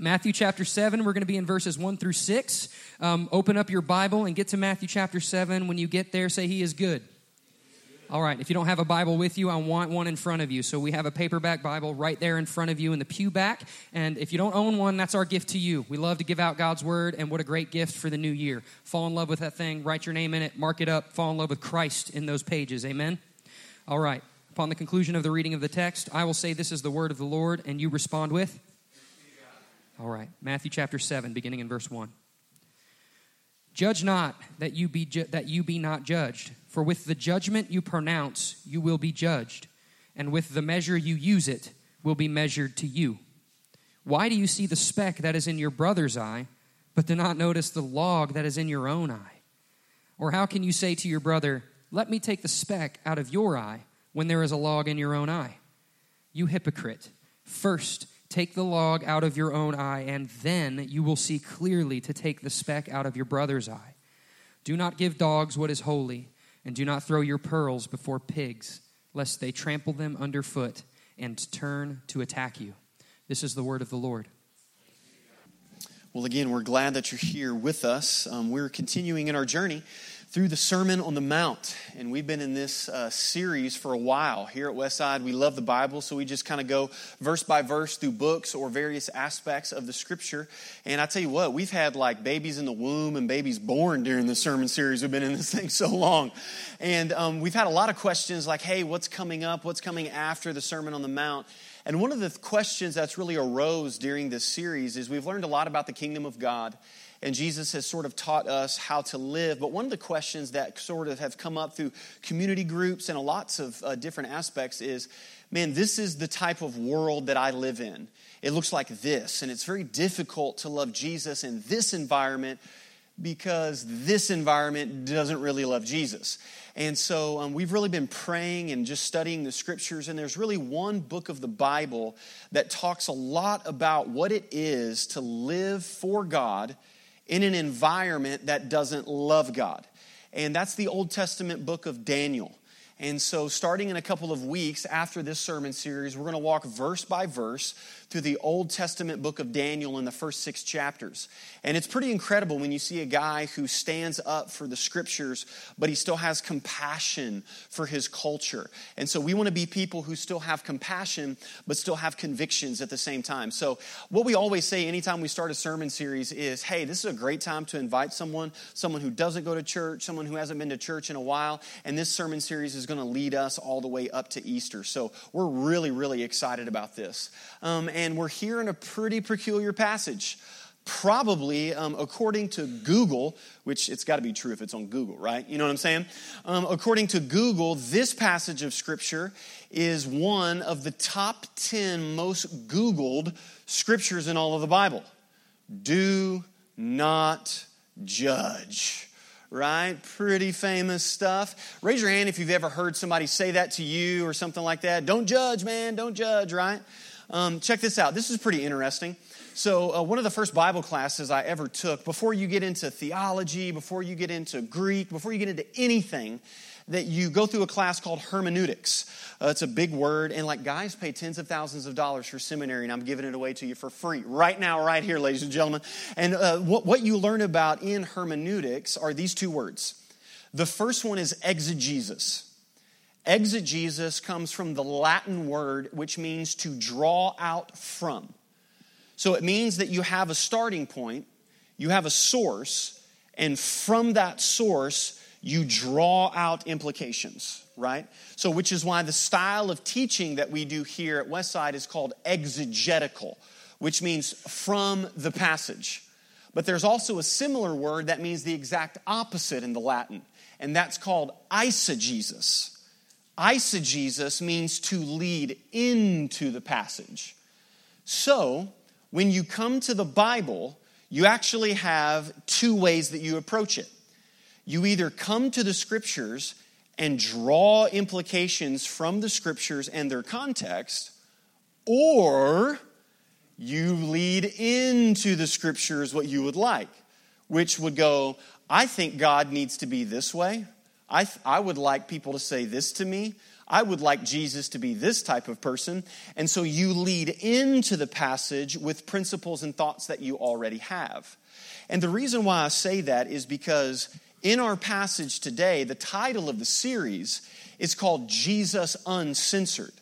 Matthew chapter 7, we're going to be in verses 1 through 6. Um, open up your Bible and get to Matthew chapter 7. When you get there, say, He is good. All right, if you don't have a Bible with you, I want one in front of you. So we have a paperback Bible right there in front of you in the pew back. And if you don't own one, that's our gift to you. We love to give out God's Word, and what a great gift for the new year. Fall in love with that thing, write your name in it, mark it up, fall in love with Christ in those pages. Amen? All right, upon the conclusion of the reading of the text, I will say, This is the Word of the Lord, and you respond with, all right, Matthew chapter 7, beginning in verse 1. Judge not that you be ju- that you be not judged, for with the judgment you pronounce you will be judged, and with the measure you use it will be measured to you. Why do you see the speck that is in your brother's eye, but do not notice the log that is in your own eye? Or how can you say to your brother, Let me take the speck out of your eye, when there is a log in your own eye? You hypocrite, first Take the log out of your own eye, and then you will see clearly to take the speck out of your brother's eye. Do not give dogs what is holy, and do not throw your pearls before pigs, lest they trample them underfoot and turn to attack you. This is the word of the Lord. Well, again, we're glad that you're here with us. Um, we're continuing in our journey through the Sermon on the Mount. And we've been in this uh, series for a while. Here at Westside, we love the Bible, so we just kind of go verse by verse through books or various aspects of the scripture. And I tell you what, we've had like babies in the womb and babies born during the sermon series. We've been in this thing so long. And um, we've had a lot of questions like, hey, what's coming up? What's coming after the Sermon on the Mount? And one of the questions that's really arose during this series is we've learned a lot about the kingdom of God and Jesus has sort of taught us how to live. But one of the questions that sort of have come up through community groups and lots of uh, different aspects is man, this is the type of world that I live in. It looks like this, and it's very difficult to love Jesus in this environment because this environment doesn't really love Jesus. And so um, we've really been praying and just studying the scriptures, and there's really one book of the Bible that talks a lot about what it is to live for God in an environment that doesn't love God. And that's the Old Testament book of Daniel. And so, starting in a couple of weeks after this sermon series, we're going to walk verse by verse through the Old Testament book of Daniel in the first six chapters. And it's pretty incredible when you see a guy who stands up for the scriptures, but he still has compassion for his culture. And so we want to be people who still have compassion, but still have convictions at the same time. So, what we always say anytime we start a sermon series is hey, this is a great time to invite someone, someone who doesn't go to church, someone who hasn't been to church in a while. And this sermon series is going to lead us all the way up to Easter. So, we're really, really excited about this. Um, and we're here in a pretty peculiar passage. Probably, um, according to Google, which it's got to be true if it's on Google, right? You know what I'm saying? Um, according to Google, this passage of Scripture is one of the top 10 most Googled scriptures in all of the Bible. Do not judge right? Pretty famous stuff. Raise your hand if you've ever heard somebody say that to you or something like that. Don't judge, man, don't judge, right? Um, check this out. This is pretty interesting. So, uh, one of the first Bible classes I ever took, before you get into theology, before you get into Greek, before you get into anything, that you go through a class called hermeneutics. Uh, it's a big word, and like guys pay tens of thousands of dollars for seminary, and I'm giving it away to you for free right now, right here, ladies and gentlemen. And uh, what, what you learn about in hermeneutics are these two words. The first one is exegesis. Exegesis comes from the Latin word which means to draw out from. So it means that you have a starting point, you have a source, and from that source, you draw out implications, right? So, which is why the style of teaching that we do here at Westside is called exegetical, which means from the passage. But there's also a similar word that means the exact opposite in the Latin, and that's called eisegesis. Eisegesis means to lead into the passage. So, when you come to the Bible, you actually have two ways that you approach it. You either come to the scriptures and draw implications from the scriptures and their context, or you lead into the scriptures what you would like, which would go, I think God needs to be this way, I, th- I would like people to say this to me. I would like Jesus to be this type of person. And so you lead into the passage with principles and thoughts that you already have. And the reason why I say that is because in our passage today, the title of the series is called Jesus Uncensored.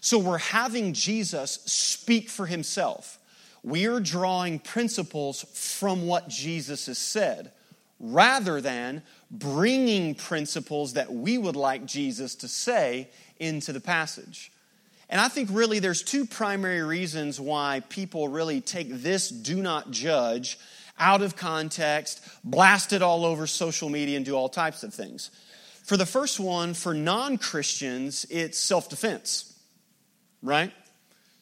So we're having Jesus speak for himself. We are drawing principles from what Jesus has said rather than bringing principles that we would like Jesus to say into the passage. And I think really there's two primary reasons why people really take this do not judge out of context, blast it all over social media, and do all types of things. For the first one, for non Christians, it's self defense right?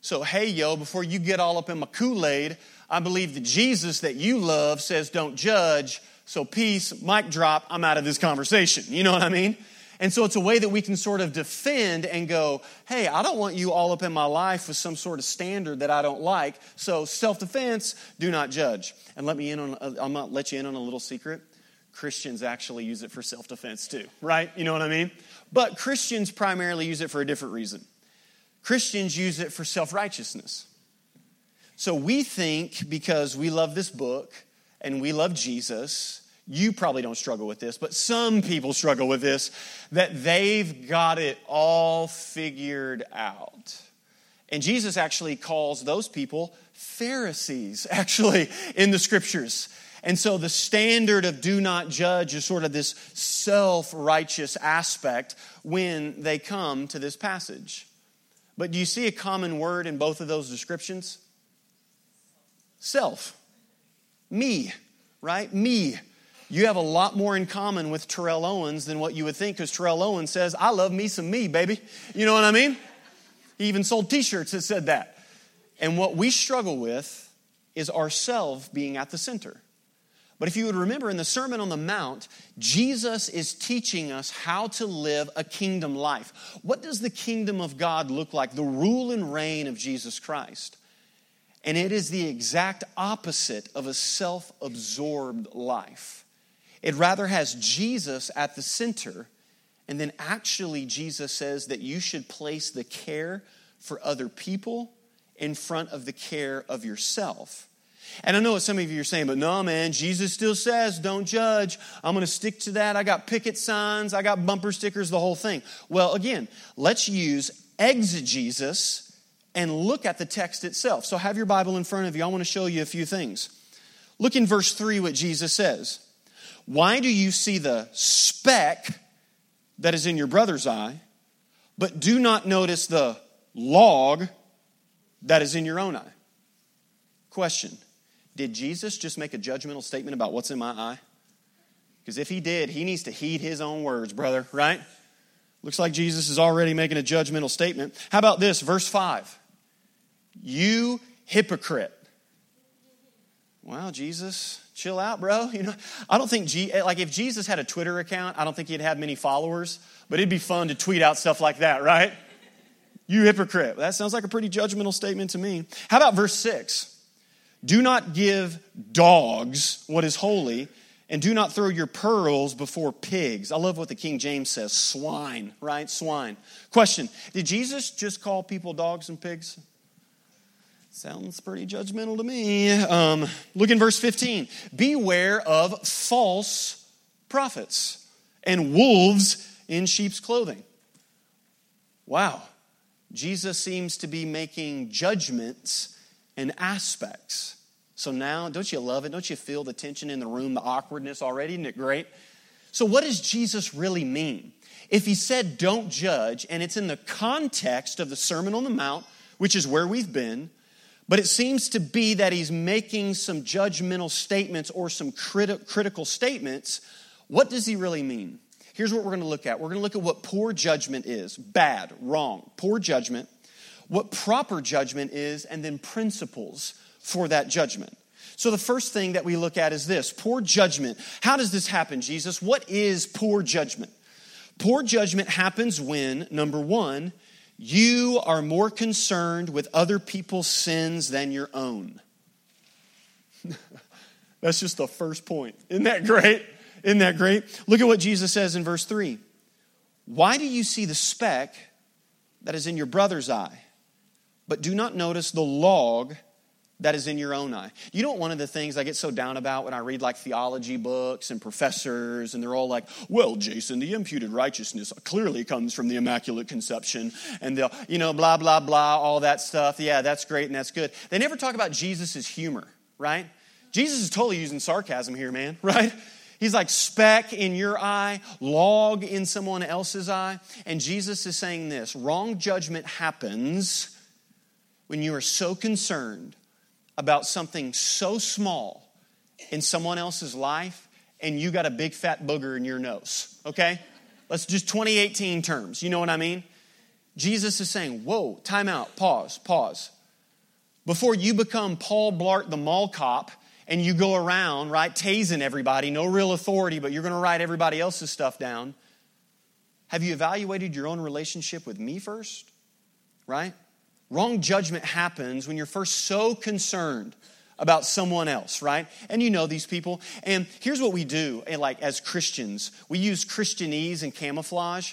So, hey, yo, before you get all up in my Kool Aid, I believe the Jesus that you love says don't judge. So, peace, mic drop, I'm out of this conversation. You know what I mean? And so it's a way that we can sort of defend and go, hey, I don't want you all up in my life with some sort of standard that I don't like. So self defense, do not judge. And let me in on, uh, I'm gonna let you in on a little secret. Christians actually use it for self defense too, right? You know what I mean? But Christians primarily use it for a different reason. Christians use it for self righteousness. So we think because we love this book and we love Jesus, you probably don't struggle with this, but some people struggle with this, that they've got it all figured out. And Jesus actually calls those people Pharisees, actually, in the scriptures. And so the standard of do not judge is sort of this self righteous aspect when they come to this passage. But do you see a common word in both of those descriptions? Self. Me, right? Me. You have a lot more in common with Terrell Owens than what you would think, because Terrell Owens says, I love me some me, baby. You know what I mean? He even sold t shirts that said that. And what we struggle with is ourselves being at the center. But if you would remember in the Sermon on the Mount, Jesus is teaching us how to live a kingdom life. What does the kingdom of God look like? The rule and reign of Jesus Christ. And it is the exact opposite of a self absorbed life. It rather has Jesus at the center. And then actually, Jesus says that you should place the care for other people in front of the care of yourself. And I know what some of you are saying, but no, man, Jesus still says, don't judge. I'm going to stick to that. I got picket signs, I got bumper stickers, the whole thing. Well, again, let's use exegesis and look at the text itself. So have your Bible in front of you. I want to show you a few things. Look in verse 3 what Jesus says. Why do you see the speck that is in your brother's eye, but do not notice the log that is in your own eye? Question did Jesus just make a judgmental statement about what's in my eye? Because if he did, he needs to heed his own words, brother, right? Looks like Jesus is already making a judgmental statement. How about this, verse 5? You hypocrite. Wow, Jesus, chill out, bro. You know, I don't think G, like if Jesus had a Twitter account, I don't think he'd have many followers, but it'd be fun to tweet out stuff like that, right? You hypocrite. That sounds like a pretty judgmental statement to me. How about verse 6? Do not give dogs what is holy, and do not throw your pearls before pigs. I love what the King James says swine, right? Swine. Question Did Jesus just call people dogs and pigs? Sounds pretty judgmental to me. Um, look in verse 15. Beware of false prophets and wolves in sheep's clothing. Wow. Jesus seems to be making judgments and aspects. So now, don't you love it? Don't you feel the tension in the room, the awkwardness already? Isn't it great? So, what does Jesus really mean? If he said, don't judge, and it's in the context of the Sermon on the Mount, which is where we've been, but it seems to be that he's making some judgmental statements or some criti- critical statements, what does he really mean? Here's what we're going to look at. We're going to look at what poor judgment is bad, wrong, poor judgment what proper judgment is, and then principles for that judgment. So, the first thing that we look at is this poor judgment. How does this happen, Jesus? What is poor judgment? Poor judgment happens when, number one, you are more concerned with other people's sins than your own. That's just the first point. Isn't that great? Isn't that great? Look at what Jesus says in verse 3. Why do you see the speck that is in your brother's eye, but do not notice the log that is in your own eye. You know one of the things I get so down about when I read like theology books and professors, and they're all like, well, Jason, the imputed righteousness clearly comes from the Immaculate Conception, and they'll, you know, blah, blah, blah, all that stuff. Yeah, that's great and that's good. They never talk about Jesus' humor, right? Jesus is totally using sarcasm here, man, right? He's like speck in your eye, log in someone else's eye. And Jesus is saying this wrong judgment happens when you are so concerned about something so small in someone else's life and you got a big fat booger in your nose, okay? Let's just 2018 terms. You know what I mean? Jesus is saying, Whoa, time out, pause, pause. Before you become Paul Blart the mall cop and you go around, right, tasing everybody, no real authority, but you're to write everybody else's stuff down, have you evaluated your own relationship with me first? Right? Wrong judgment happens when you're first so concerned about someone else, right? And you know these people. And here's what we do, like as Christians, we use Christianese and camouflage.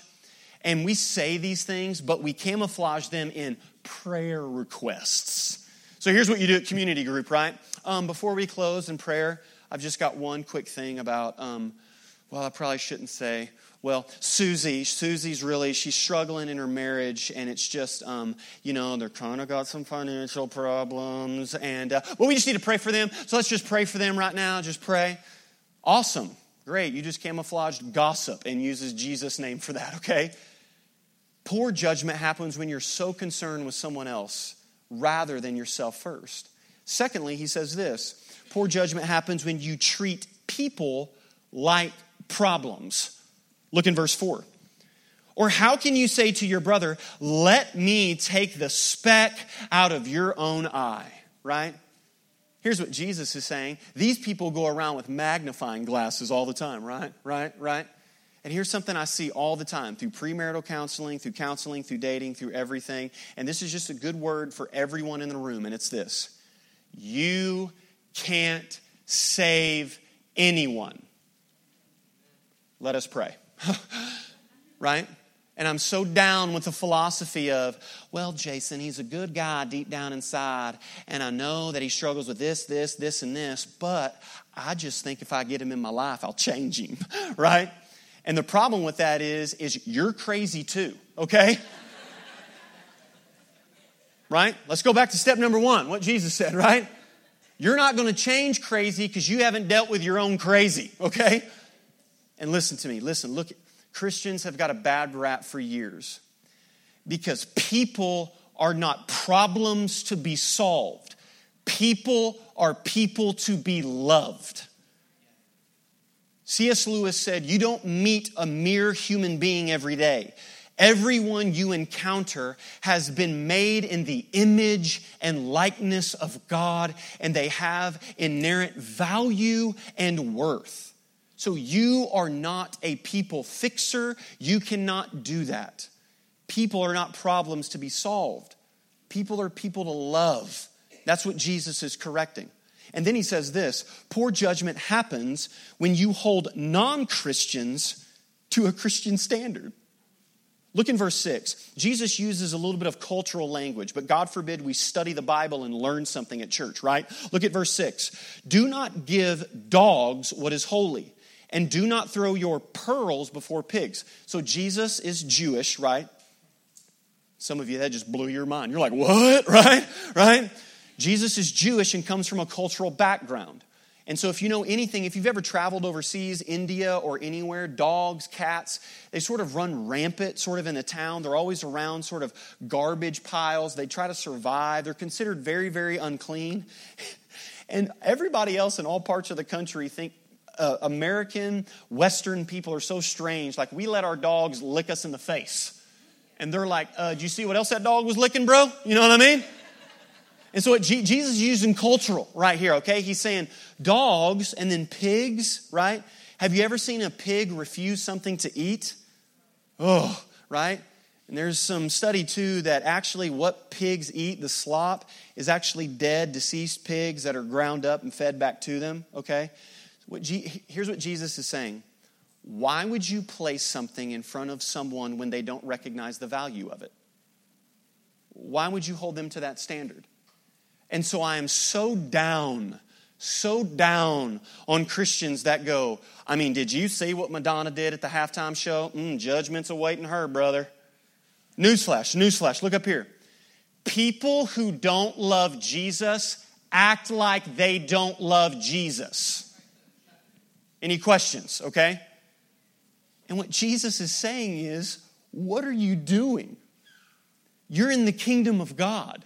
And we say these things, but we camouflage them in prayer requests. So here's what you do at community group, right? Um, before we close in prayer, I've just got one quick thing about, um, well, I probably shouldn't say well, Susie, Susie's really, she's struggling in her marriage, and it's just, um, you know, they're kind of got some financial problems, and, uh, well, we just need to pray for them. So let's just pray for them right now. Just pray. Awesome. Great. You just camouflaged gossip and uses Jesus' name for that, okay? Poor judgment happens when you're so concerned with someone else rather than yourself first. Secondly, he says this poor judgment happens when you treat people like problems Look in verse 4. Or how can you say to your brother, Let me take the speck out of your own eye? Right? Here's what Jesus is saying. These people go around with magnifying glasses all the time, right? Right? Right? And here's something I see all the time through premarital counseling, through counseling, through dating, through everything. And this is just a good word for everyone in the room, and it's this You can't save anyone. Let us pray. right? And I'm so down with the philosophy of, well, Jason, he's a good guy deep down inside, and I know that he struggles with this, this, this, and this, but I just think if I get him in my life, I'll change him, right? And the problem with that is, is you're crazy too, okay? right? Let's go back to step number one, what Jesus said, right? You're not to change crazy because you haven't dealt with your own crazy, okay? And listen to me, listen, look, Christians have got a bad rap for years because people are not problems to be solved, people are people to be loved. C.S. Lewis said, You don't meet a mere human being every day. Everyone you encounter has been made in the image and likeness of God, and they have inherent value and worth. So you are not a people fixer. You cannot do that. People are not problems to be solved. People are people to love. That's what Jesus is correcting. And then he says this poor judgment happens when you hold non Christians to a Christian standard. Look in verse 6. Jesus uses a little bit of cultural language, but God forbid we study the Bible and learn something at church, right? Look at verse 6. Do not give dogs what is holy and do not throw your pearls before pigs. So Jesus is Jewish, right? Some of you, that just blew your mind. You're like, what? Right? Right? Jesus is Jewish and comes from a cultural background. And so, if you know anything, if you've ever traveled overseas, India or anywhere, dogs, cats, they sort of run rampant sort of in a town. They're always around sort of garbage piles. They try to survive. They're considered very, very unclean. And everybody else in all parts of the country think uh, American Western people are so strange. Like, we let our dogs lick us in the face. And they're like, uh, do you see what else that dog was licking, bro? You know what I mean? And so, G- Jesus is using cultural right here, okay? He's saying dogs and then pigs, right? Have you ever seen a pig refuse something to eat? Oh, right? And there's some study too that actually what pigs eat, the slop, is actually dead, deceased pigs that are ground up and fed back to them, okay? What here's what Jesus is saying Why would you place something in front of someone when they don't recognize the value of it? Why would you hold them to that standard? And so I am so down, so down on Christians that go, I mean, did you see what Madonna did at the halftime show? Mm, judgment's awaiting her, brother. Newsflash, newsflash, look up here. People who don't love Jesus act like they don't love Jesus. Any questions, okay? And what Jesus is saying is, what are you doing? You're in the kingdom of God.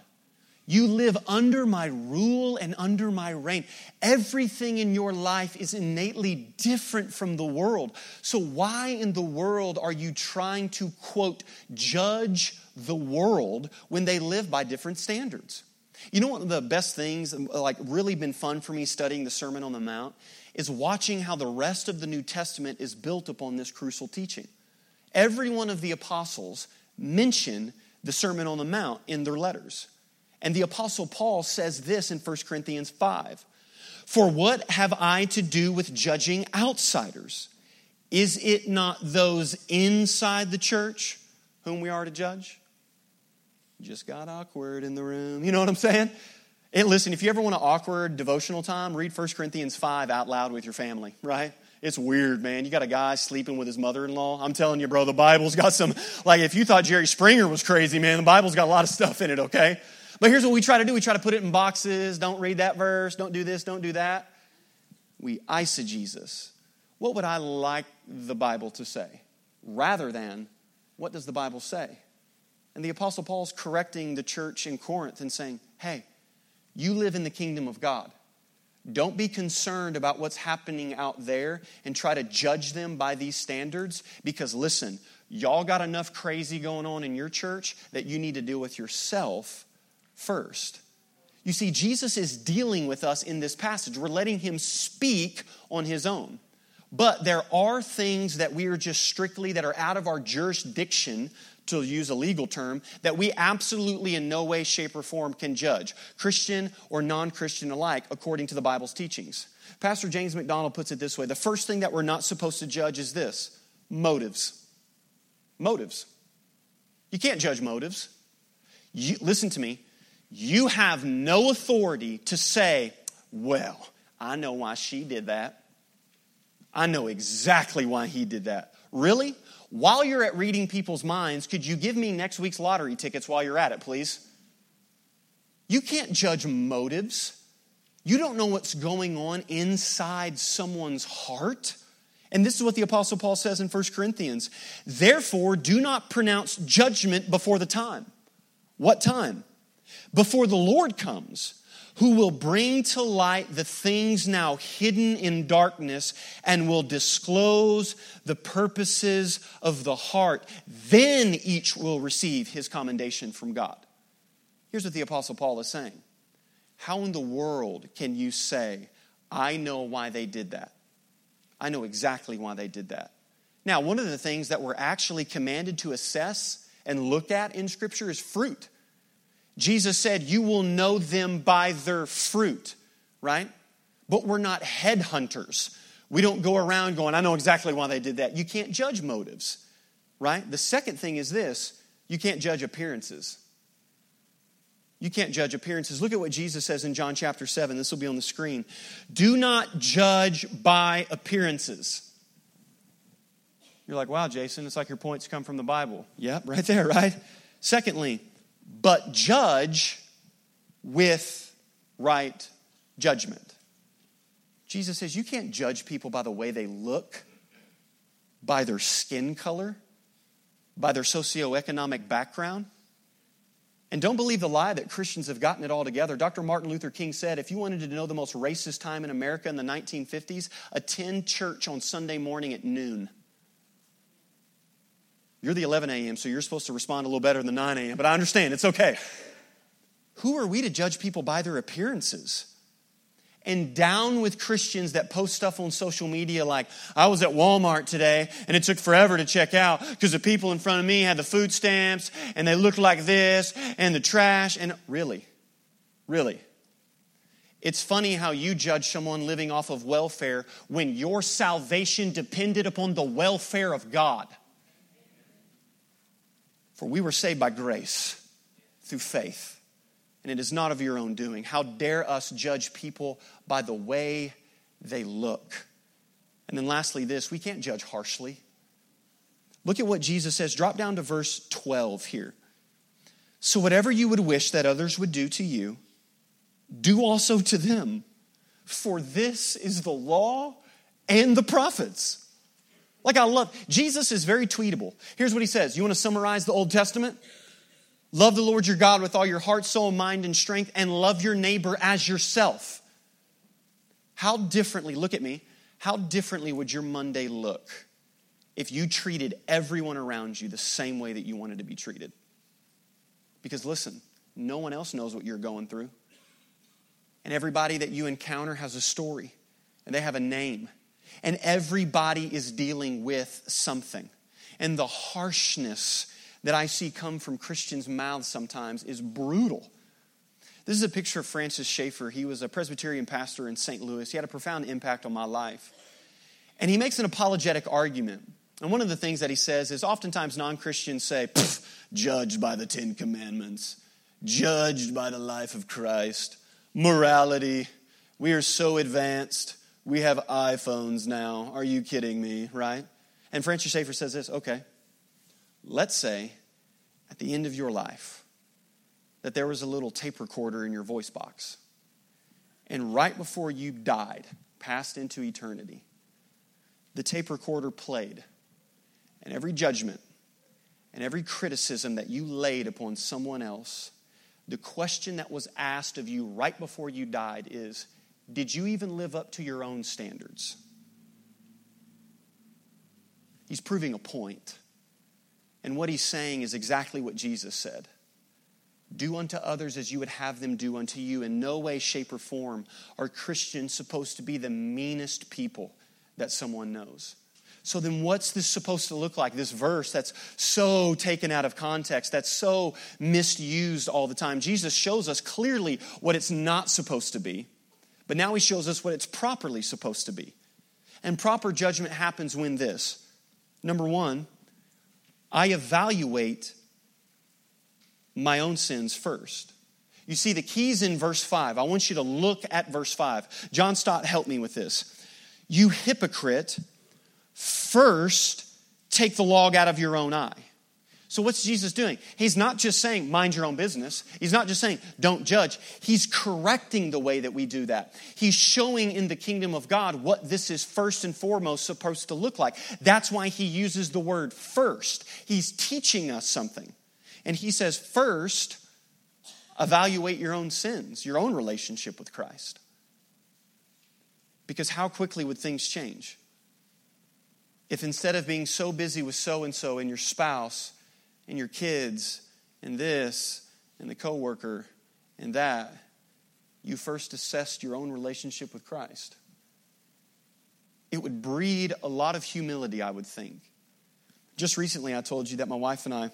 You live under my rule and under my reign. Everything in your life is innately different from the world. So, why in the world are you trying to, quote, judge the world when they live by different standards? You know, one of the best things, like, really been fun for me studying the Sermon on the Mount is watching how the rest of the New Testament is built upon this crucial teaching. Every one of the apostles mention the Sermon on the Mount in their letters. And the Apostle Paul says this in 1 Corinthians 5 For what have I to do with judging outsiders? Is it not those inside the church whom we are to judge? Just got awkward in the room. You know what I'm saying? And listen, if you ever want an awkward devotional time, read 1 Corinthians 5 out loud with your family, right? It's weird, man. You got a guy sleeping with his mother in law. I'm telling you, bro, the Bible's got some, like, if you thought Jerry Springer was crazy, man, the Bible's got a lot of stuff in it, okay? But here's what we try to do we try to put it in boxes. Don't read that verse. Don't do this. Don't do that. We eisegesis. What would I like the Bible to say? Rather than, what does the Bible say? And the Apostle Paul's correcting the church in Corinth and saying, hey, you live in the kingdom of God. Don't be concerned about what's happening out there and try to judge them by these standards because, listen, y'all got enough crazy going on in your church that you need to deal with yourself first. You see, Jesus is dealing with us in this passage. We're letting him speak on his own. But there are things that we are just strictly that are out of our jurisdiction, to use a legal term, that we absolutely in no way, shape, or form can judge, Christian or non Christian alike, according to the Bible's teachings. Pastor James MacDonald puts it this way the first thing that we're not supposed to judge is this motives. Motives. You can't judge motives. You, listen to me you have no authority to say, Well, I know why she did that. I know exactly why he did that. Really? While you're at reading people's minds, could you give me next week's lottery tickets while you're at it, please? You can't judge motives. You don't know what's going on inside someone's heart. And this is what the Apostle Paul says in 1 Corinthians. Therefore, do not pronounce judgment before the time. What time? before the Lord comes, who will bring to light the things now hidden in darkness and will disclose the purposes of the heart. Then each will receive his commendation from God. Here's what the Apostle Paul is saying How in the world can you say, I know why they did that? I know exactly why they did that. Now, one of the things that we're actually commanded to assess and look at in Scripture is fruit. Jesus said, You will know them by their fruit, right? But we're not headhunters. We don't go around going, I know exactly why they did that. You can't judge motives, right? The second thing is this you can't judge appearances. You can't judge appearances. Look at what Jesus says in John chapter 7. This will be on the screen. Do not judge by appearances. You're like, wow, Jason, it's like your points come from the Bible. Yep, right there, right? Secondly, but judge with right judgment. Jesus says you can't judge people by the way they look, by their skin color, by their socioeconomic background. And don't believe the lie that Christians have gotten it all together. Dr. Martin Luther King said if you wanted to know the most racist time in America in the 1950s, attend church on Sunday morning at noon. You're the 11 a.m., so you're supposed to respond a little better than the 9 a.m., but I understand. It's okay. Who are we to judge people by their appearances? And down with Christians that post stuff on social media like, I was at Walmart today and it took forever to check out because the people in front of me had the food stamps and they looked like this and the trash. And really, really, It's funny how you judge someone living off of welfare when your salvation depended upon the welfare of God. For we were saved by grace through faith, and it is not of your own doing. How dare us judge people by the way they look? And then, lastly, this we can't judge harshly. Look at what Jesus says. Drop down to verse 12 here. So, whatever you would wish that others would do to you, do also to them. For this is the law and the prophets. Like I love, Jesus is very tweetable. Here's what he says You want to summarize the Old Testament? Love the Lord your God with all your heart, soul, mind, and strength, and love your neighbor as yourself. How differently, look at me, how differently would your Monday look if you treated everyone around you the same way that you wanted to be treated? Because listen, no one else knows what you're going through. And everybody that you encounter has a story, and they have a name. And everybody is dealing with something. And the harshness that I see come from Christians' mouths sometimes is brutal. This is a picture of Francis Schaeffer. He was a Presbyterian pastor in St. Louis. He had a profound impact on my life. And he makes an apologetic argument. And one of the things that he says is oftentimes non Christians say, judged by the Ten Commandments, judged by the life of Christ morality. We are so advanced. We have iPhones now. Are you kidding me, right? And Francis Schaeffer says this okay, let's say at the end of your life that there was a little tape recorder in your voice box. And right before you died, passed into eternity, the tape recorder played. And every judgment and every criticism that you laid upon someone else the question that was asked of you right before you died is Did you even live up to your own standards? He's proving a point. And what he's saying is exactly what Jesus said Do unto others as you would have them do unto you. In no way, shape, or form are Christians supposed to be the meanest people that someone knows. So then, what's this supposed to look like? This verse that's so taken out of context, that's so misused all the time. Jesus shows us clearly what it's not supposed to be, but now he shows us what it's properly supposed to be. And proper judgment happens when this number one, I evaluate my own sins first. You see, the keys in verse 5. I want you to look at verse 5. John Stott help me with this. You hypocrite first take the log out of your own eye. So, what's Jesus doing? He's not just saying, mind your own business. He's not just saying, don't judge. He's correcting the way that we do that. He's showing in the kingdom of God what this is first and foremost supposed to look like. That's why he uses the word first. He's teaching us something. And he says, first, evaluate your own sins, your own relationship with Christ. Because how quickly would things change? if instead of being so busy with so and so and your spouse and your kids and this and the coworker and that, you first assessed your own relationship with Christ. It would breed a lot of humility, I would think. Just recently, I told you that my wife and I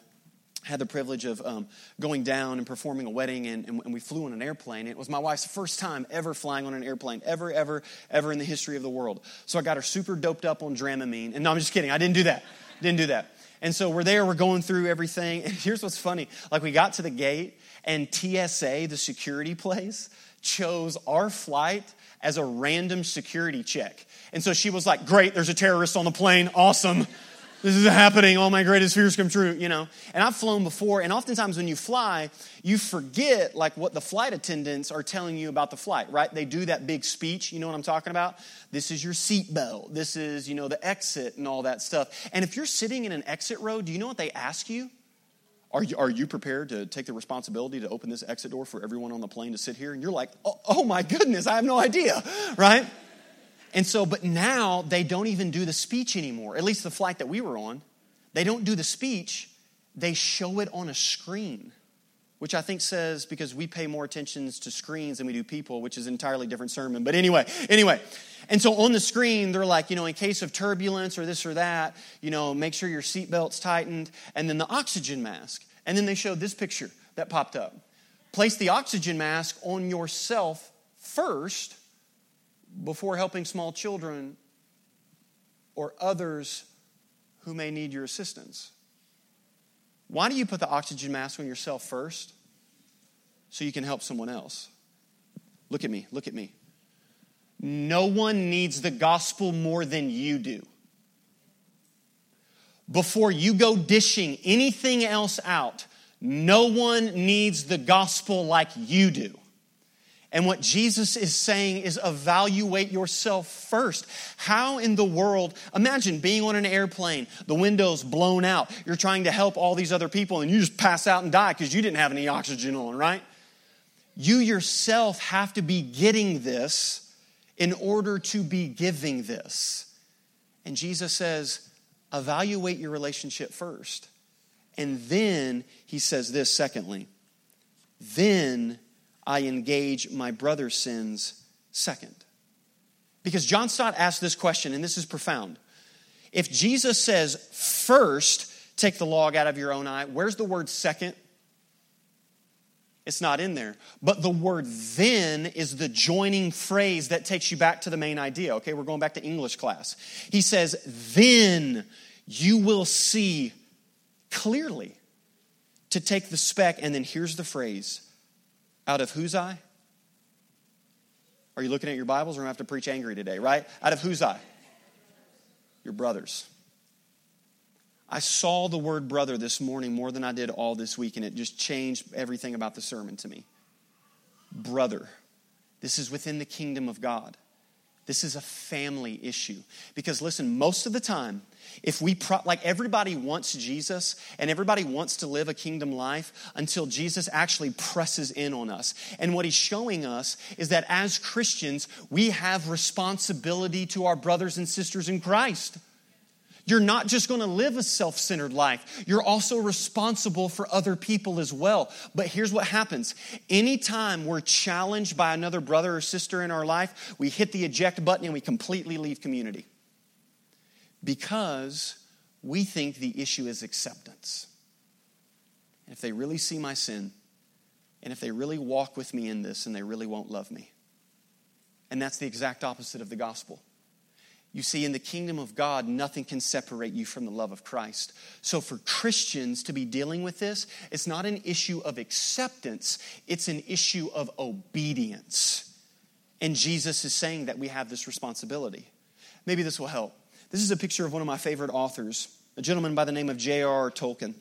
had the privilege of um, going down and performing a wedding, and, and, we flew on an airplane. It was my wife's first time ever flying on an airplane, ever, ever, ever in the history of the world. So I got her super doped up on Dramamine. And no, I'm just kidding. I didn't do that. Didn't do that. And so we're there, we're going through everything. And here's what's funny like, we got to the gate, and TSA, the security place, chose our flight as a random security check. And so she was like, Great, there's a terrorist on the plane. Awesome. This is happening. All my greatest fears come true, you know. And I've flown before, and oftentimes when you fly, you forget like what the flight attendants are telling you about the flight, right? They do that big speech, you know what I'm talking about? This is your seatbelt. This is, you know, the exit and all that stuff. And if you're sitting in an exit row, do you know what they ask you? Are you, are you prepared to take the responsibility to open this exit door for everyone on the plane to sit here? And you're like, oh, oh my goodness, I have no idea, right? And so, but now they don't even do the speech anymore, at least the flight that we were on. They don't do the speech, they show it on a screen, which I think says because we pay more attention to screens than we do people, which is an entirely different sermon. But anyway, anyway. And so on the screen, they're like, you know, in case of turbulence or this or that, you know, make sure your seatbelt's tightened, and then the oxygen mask. And then they showed this picture that popped up. Place the oxygen mask on yourself first before helping small children or others who may need your assistance? Why do you put the oxygen mask on yourself first? So you can help someone else. Look at me, look at me. No one needs the gospel more than you do. Before you go dishing anything else out, no one needs the gospel like you do. And what Jesus is saying is evaluate yourself first. How in the world, imagine being on an airplane, the window's blown out, you're trying to help all these other people, and you just pass out and die because you didn't have any oxygen on, right? You yourself have to be getting this in order to be giving this. And Jesus says, evaluate your relationship first. And then he says this, secondly, then I engage my brother's sins second. Because John Stott asked this question, and this is profound. If Jesus says, first, take the log out of your own eye, where's the word second? It's not in there. But the word then is the joining phrase that takes you back to the main idea. Okay, we're going back to English class. He says, then you will see clearly to take the speck, and then here's the phrase out of whose eye? Are you looking at your Bibles or I have to preach angry today, right? Out of whose eye? Your brother's. I saw the word brother this morning more than I did all this week, and it just changed everything about the sermon to me. Brother. This is within the kingdom of God. This is a family issue. Because listen, most of the time, if we, pro- like everybody wants Jesus and everybody wants to live a kingdom life until Jesus actually presses in on us. And what he's showing us is that as Christians, we have responsibility to our brothers and sisters in Christ. You're not just going to live a self centered life, you're also responsible for other people as well. But here's what happens anytime we're challenged by another brother or sister in our life, we hit the eject button and we completely leave community because we think the issue is acceptance. If they really see my sin, and if they really walk with me in this, and they really won't love me. And that's the exact opposite of the gospel. You see, in the kingdom of God, nothing can separate you from the love of Christ. So, for Christians to be dealing with this, it's not an issue of acceptance, it's an issue of obedience. And Jesus is saying that we have this responsibility. Maybe this will help. This is a picture of one of my favorite authors, a gentleman by the name of J.R.R. Tolkien.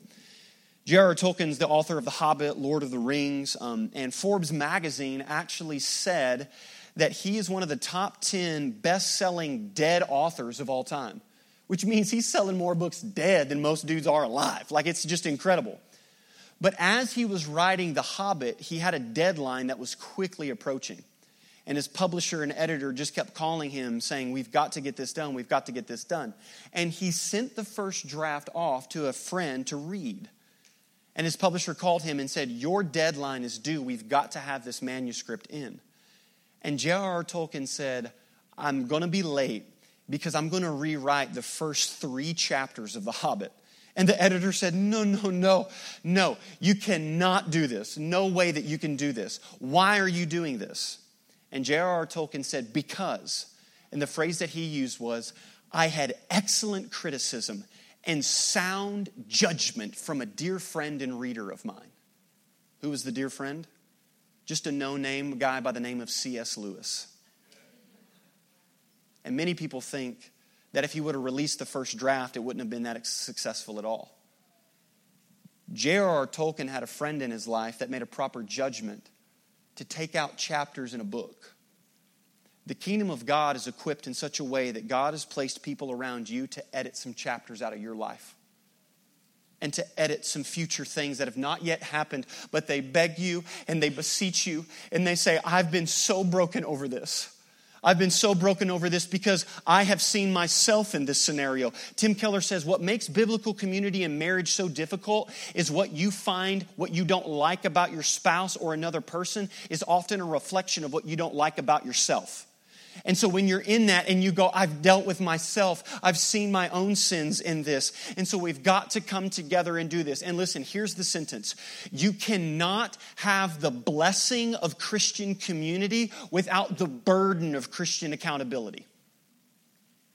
J.R.R. Tolkien's the author of The Hobbit, Lord of the Rings, um, and Forbes magazine actually said that he is one of the top 10 best selling dead authors of all time, which means he's selling more books dead than most dudes are alive. Like, it's just incredible. But as he was writing The Hobbit, he had a deadline that was quickly approaching. And his publisher and editor just kept calling him, saying, We've got to get this done. We've got to get this done. And he sent the first draft off to a friend to read. And his publisher called him and said, Your deadline is due. We've got to have this manuscript in. And J.R.R. Tolkien said, I'm going to be late because I'm going to rewrite the first three chapters of The Hobbit. And the editor said, No, no, no, no, you cannot do this. No way that you can do this. Why are you doing this? And J.R.R. Tolkien said, Because. And the phrase that he used was, I had excellent criticism and sound judgment from a dear friend and reader of mine. Who was the dear friend? Just a no name guy by the name of C.S. Lewis. And many people think that if he would have released the first draft, it wouldn't have been that successful at all. J.R.R. Tolkien had a friend in his life that made a proper judgment to take out chapters in a book. The kingdom of God is equipped in such a way that God has placed people around you to edit some chapters out of your life and to edit some future things that have not yet happened, but they beg you and they beseech you and they say, I've been so broken over this. I've been so broken over this because I have seen myself in this scenario. Tim Keller says what makes biblical community and marriage so difficult is what you find, what you don't like about your spouse or another person is often a reflection of what you don't like about yourself. And so when you're in that and you go, I've dealt with myself, I've seen my own sins in this. And so we've got to come together and do this. And listen, here's the sentence You cannot have the blessing of Christian community without the burden of Christian accountability.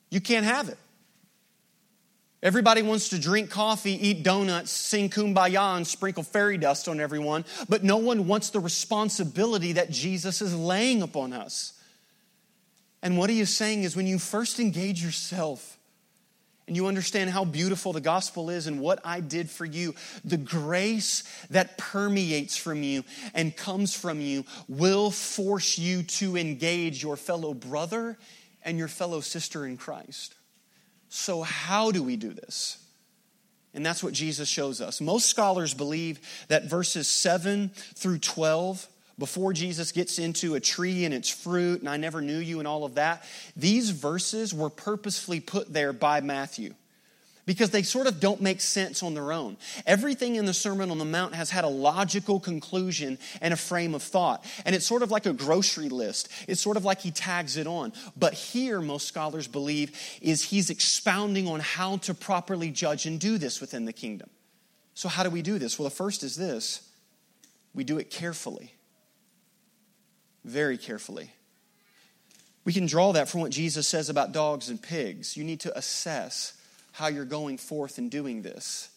You can't have it. Everybody wants to drink coffee, eat donuts, sing kumbaya, and sprinkle fairy dust on everyone, but no one wants the responsibility that Jesus is laying upon us. And what he is saying is when you first engage yourself and you understand how beautiful the gospel is and what I did for you, the grace that permeates from you and comes from you will force you to engage your fellow brother and your fellow sister in Christ. So, how do we do this? And that's what Jesus shows us. Most scholars believe that verses 7 through 12 before Jesus gets into a tree and its fruit, and I never knew you, and all of that, these verses were purposefully put there by Matthew because they sort of don't make sense on their own. Everything in the Sermon on the Mount has had a logical conclusion and a frame of thought. And it's sort of like a grocery list, it's sort of like he tags it on. But here, most scholars believe, is he's expounding on how to properly judge and do this within the kingdom. So, how do we do this? Well, the first is this we do it carefully very carefully. We can draw that from what Jesus says about dogs and pigs. You need to assess how you're going forth in doing this.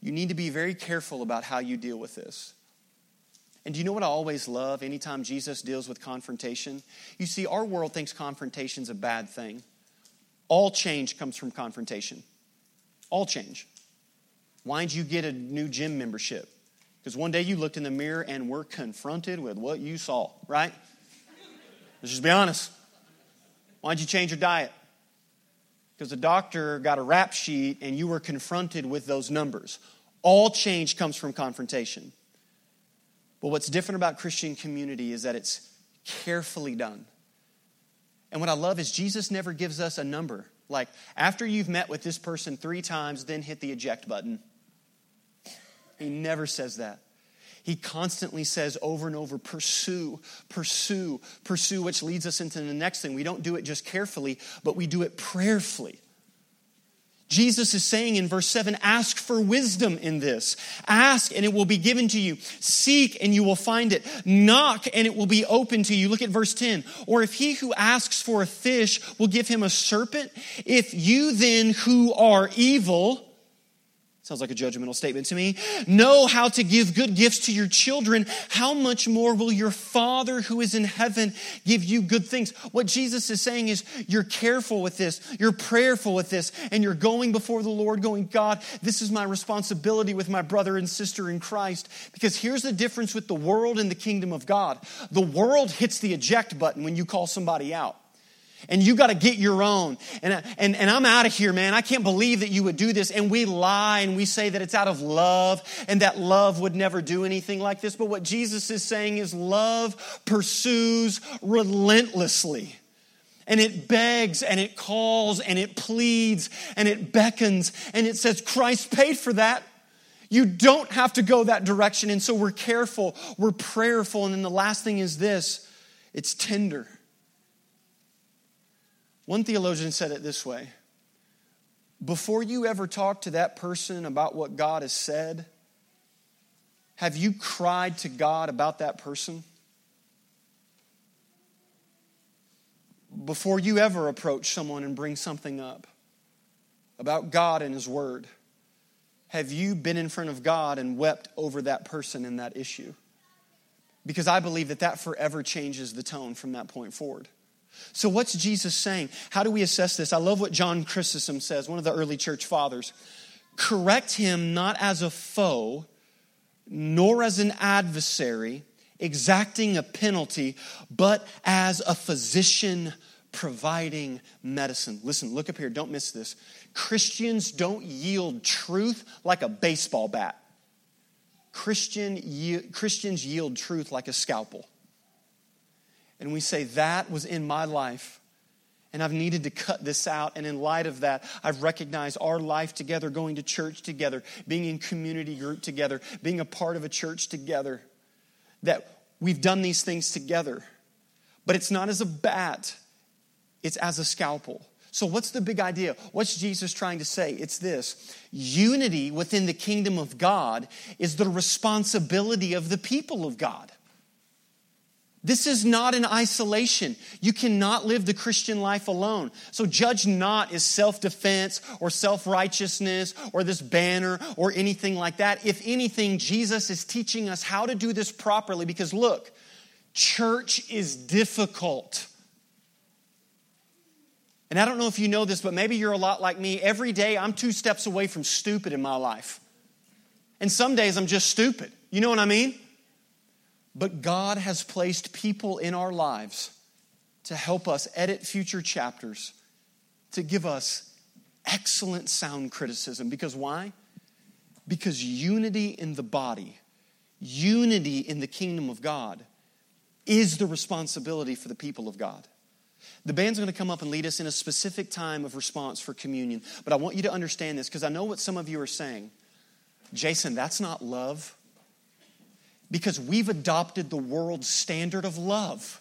You need to be very careful about how you deal with this. And do you know what I always love anytime Jesus deals with confrontation? You see, our world thinks confrontation's a bad thing. All change comes from confrontation. All change. Why'd you get a new gym membership? Because one day you looked in the mirror and were confronted with what you saw, right? Let's just be honest. Why'd you change your diet? Because the doctor got a rap sheet and you were confronted with those numbers. All change comes from confrontation. But what's different about Christian community is that it's carefully done. And what I love is Jesus never gives us a number. Like, after you've met with this person three times, then hit the eject button. He never says that. He constantly says over and over, pursue, pursue, pursue, which leads us into the next thing. We don't do it just carefully, but we do it prayerfully. Jesus is saying in verse 7 ask for wisdom in this. Ask and it will be given to you. Seek and you will find it. Knock and it will be open to you. Look at verse 10. Or if he who asks for a fish will give him a serpent, if you then who are evil, Sounds like a judgmental statement to me. Know how to give good gifts to your children. How much more will your Father who is in heaven give you good things? What Jesus is saying is you're careful with this, you're prayerful with this, and you're going before the Lord going, God, this is my responsibility with my brother and sister in Christ. Because here's the difference with the world and the kingdom of God the world hits the eject button when you call somebody out and you got to get your own. And, and, and I'm out of here, man. I can't believe that you would do this. And we lie and we say that it's out of love and that love would never do anything like this. But what Jesus is saying is love pursues relentlessly. And it begs and it calls and it pleads and it beckons and it says, Christ paid for that. You don't have to go that direction. And so we're careful, we're prayerful. And then the last thing is this it's tender. One theologian said it this way Before you ever talk to that person about what God has said, have you cried to God about that person? Before you ever approach someone and bring something up about God and His Word, have you been in front of God and wept over that person and that issue? Because I believe that that forever changes the tone from that point forward. So, what's Jesus saying? How do we assess this? I love what John Chrysostom says, one of the early church fathers. Correct him not as a foe, nor as an adversary, exacting a penalty, but as a physician providing medicine. Listen, look up here, don't miss this. Christians don't yield truth like a baseball bat. Christian, Christians yield truth like a scalpel and we say, That was in my life. And I've needed to cut this out. And in light of that, I've recognized our life together, going to church together, being in community group together, being a part of a church together, that we've done these things together. But it's not as a bat, it's as a scalpel. So, what's the big idea? What's Jesus trying to say? It's this unity within the kingdom of God is the responsibility of the people of God. This is not an isolation. You cannot live the Christian life alone. So judge not as self defense or self righteousness or this banner or anything like that. If anything, Jesus is teaching us how to do this properly because look, church is difficult. And I don't know if you know this, but maybe you're a lot like me. Every day I'm two steps away from stupid in my life. And some days I'm just stupid. You know what I mean? But God has placed people in our lives to help us edit future chapters, to give us excellent sound criticism. Because why? Because unity in the body, unity in the kingdom of God, is the responsibility for the people of God. The band's going to come up and lead us in a specific time of response for communion. But I want you to understand this because I know what some of you are saying. Jason, that's not love because we've adopted the world's standard of love.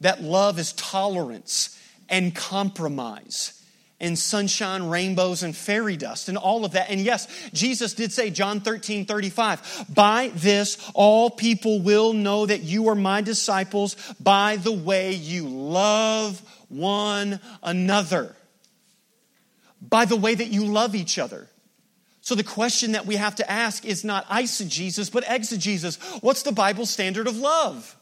That love is tolerance and compromise and sunshine, rainbows, and fairy dust, and all of that. And yes, Jesus did say, John 13, 35, by this all people will know that you are my disciples by the way you love one another, by the way that you love each other. So the question that we have to ask is not eisegesis, but exegesis. What's the Bible standard of love?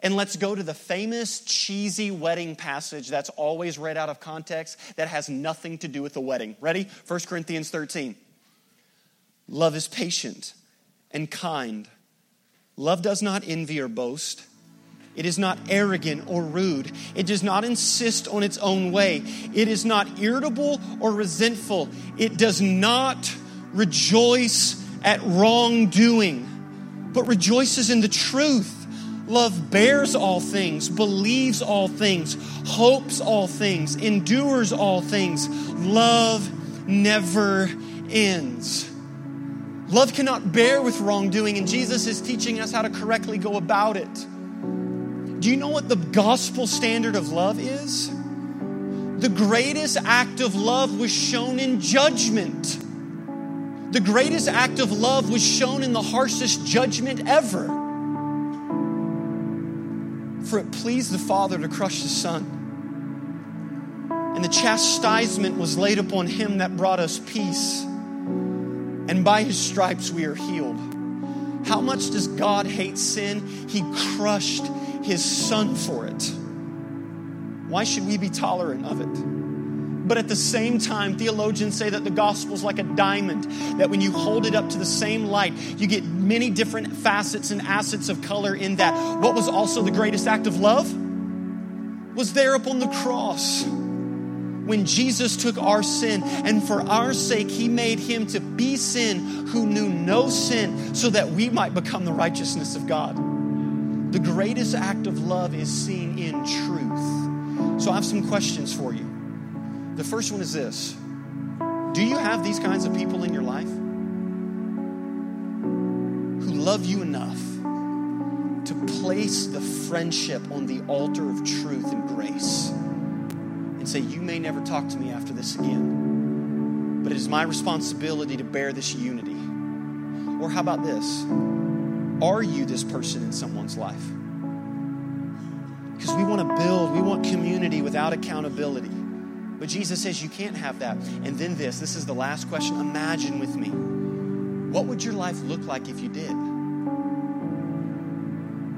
And let's go to the famous cheesy wedding passage that's always read out of context that has nothing to do with the wedding. Ready? 1 Corinthians 13. Love is patient and kind. Love does not envy or boast. It is not arrogant or rude. It does not insist on its own way. It is not irritable or resentful. It does not rejoice at wrongdoing, but rejoices in the truth. Love bears all things, believes all things, hopes all things, endures all things. Love never ends. Love cannot bear with wrongdoing, and Jesus is teaching us how to correctly go about it. Do you know what the gospel standard of love is? The greatest act of love was shown in judgment. The greatest act of love was shown in the harshest judgment ever. For it pleased the Father to crush the Son. And the chastisement was laid upon him that brought us peace. And by his stripes we are healed. How much does God hate sin? He crushed his son for it. Why should we be tolerant of it? But at the same time, theologians say that the gospel is like a diamond, that when you hold it up to the same light, you get many different facets and assets of color in that. What was also the greatest act of love? Was there upon the cross when Jesus took our sin and for our sake, he made him to be sin who knew no sin so that we might become the righteousness of God. The greatest act of love is seen in truth. So I have some questions for you. The first one is this Do you have these kinds of people in your life who love you enough to place the friendship on the altar of truth and grace and say, You may never talk to me after this again, but it is my responsibility to bear this unity? Or how about this? Are you this person in someone's life? Because we want to build, we want community without accountability. But Jesus says you can't have that. And then this this is the last question. Imagine with me. What would your life look like if you did?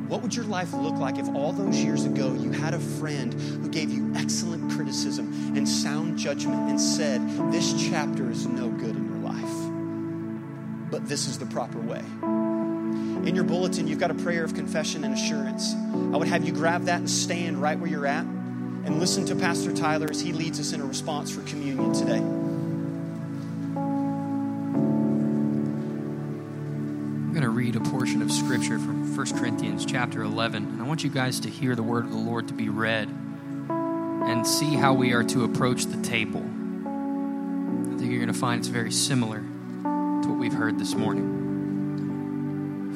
What would your life look like if all those years ago you had a friend who gave you excellent criticism and sound judgment and said, This chapter is no good in your life, but this is the proper way? In your bulletin, you've got a prayer of confession and assurance. I would have you grab that and stand right where you're at and listen to Pastor Tyler as he leads us in a response for communion today. I'm going to read a portion of scripture from 1 Corinthians chapter 11. And I want you guys to hear the word of the Lord to be read and see how we are to approach the table. I think you're going to find it's very similar to what we've heard this morning.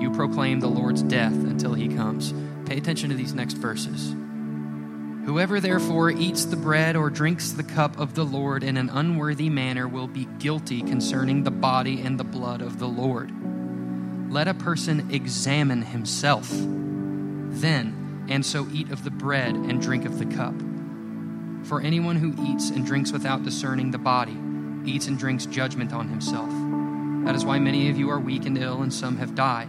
you proclaim the Lord's death until he comes. Pay attention to these next verses. Whoever therefore eats the bread or drinks the cup of the Lord in an unworthy manner will be guilty concerning the body and the blood of the Lord. Let a person examine himself then, and so eat of the bread and drink of the cup. For anyone who eats and drinks without discerning the body eats and drinks judgment on himself. That is why many of you are weak and ill, and some have died.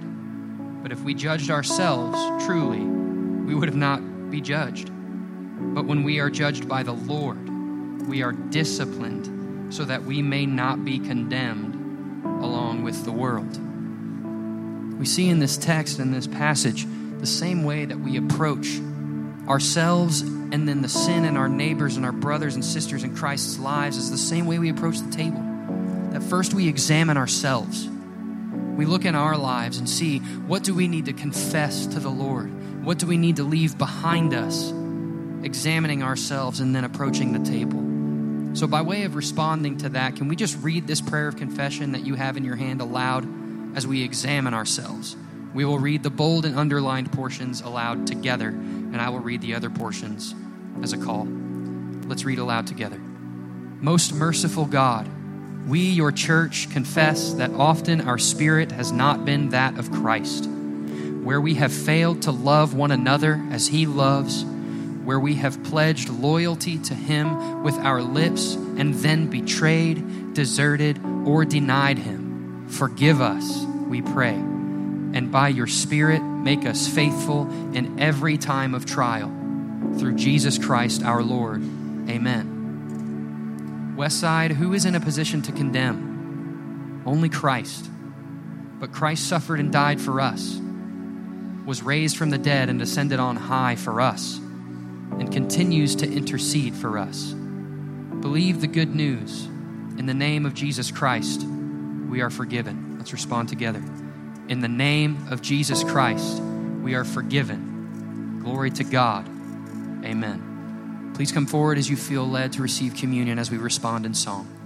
But if we judged ourselves truly, we would have not be judged. But when we are judged by the Lord, we are disciplined so that we may not be condemned along with the world. We see in this text, in this passage, the same way that we approach ourselves and then the sin in our neighbors and our brothers and sisters in Christ's lives is the same way we approach the table. That first we examine ourselves. We look in our lives and see what do we need to confess to the Lord? What do we need to leave behind us? Examining ourselves and then approaching the table. So, by way of responding to that, can we just read this prayer of confession that you have in your hand aloud as we examine ourselves? We will read the bold and underlined portions aloud together, and I will read the other portions as a call. Let's read aloud together. Most merciful God, we, your church, confess that often our spirit has not been that of Christ, where we have failed to love one another as He loves, where we have pledged loyalty to Him with our lips and then betrayed, deserted, or denied Him. Forgive us, we pray and by your Spirit, make us faithful in every time of trial. Through Jesus Christ our Lord. Amen. Westside, who is in a position to condemn? Only Christ. But Christ suffered and died for us, was raised from the dead and ascended on high for us, and continues to intercede for us. Believe the good news. In the name of Jesus Christ, we are forgiven. Let's respond together. In the name of Jesus Christ, we are forgiven. Glory to God. Amen. Please come forward as you feel led to receive communion as we respond in song.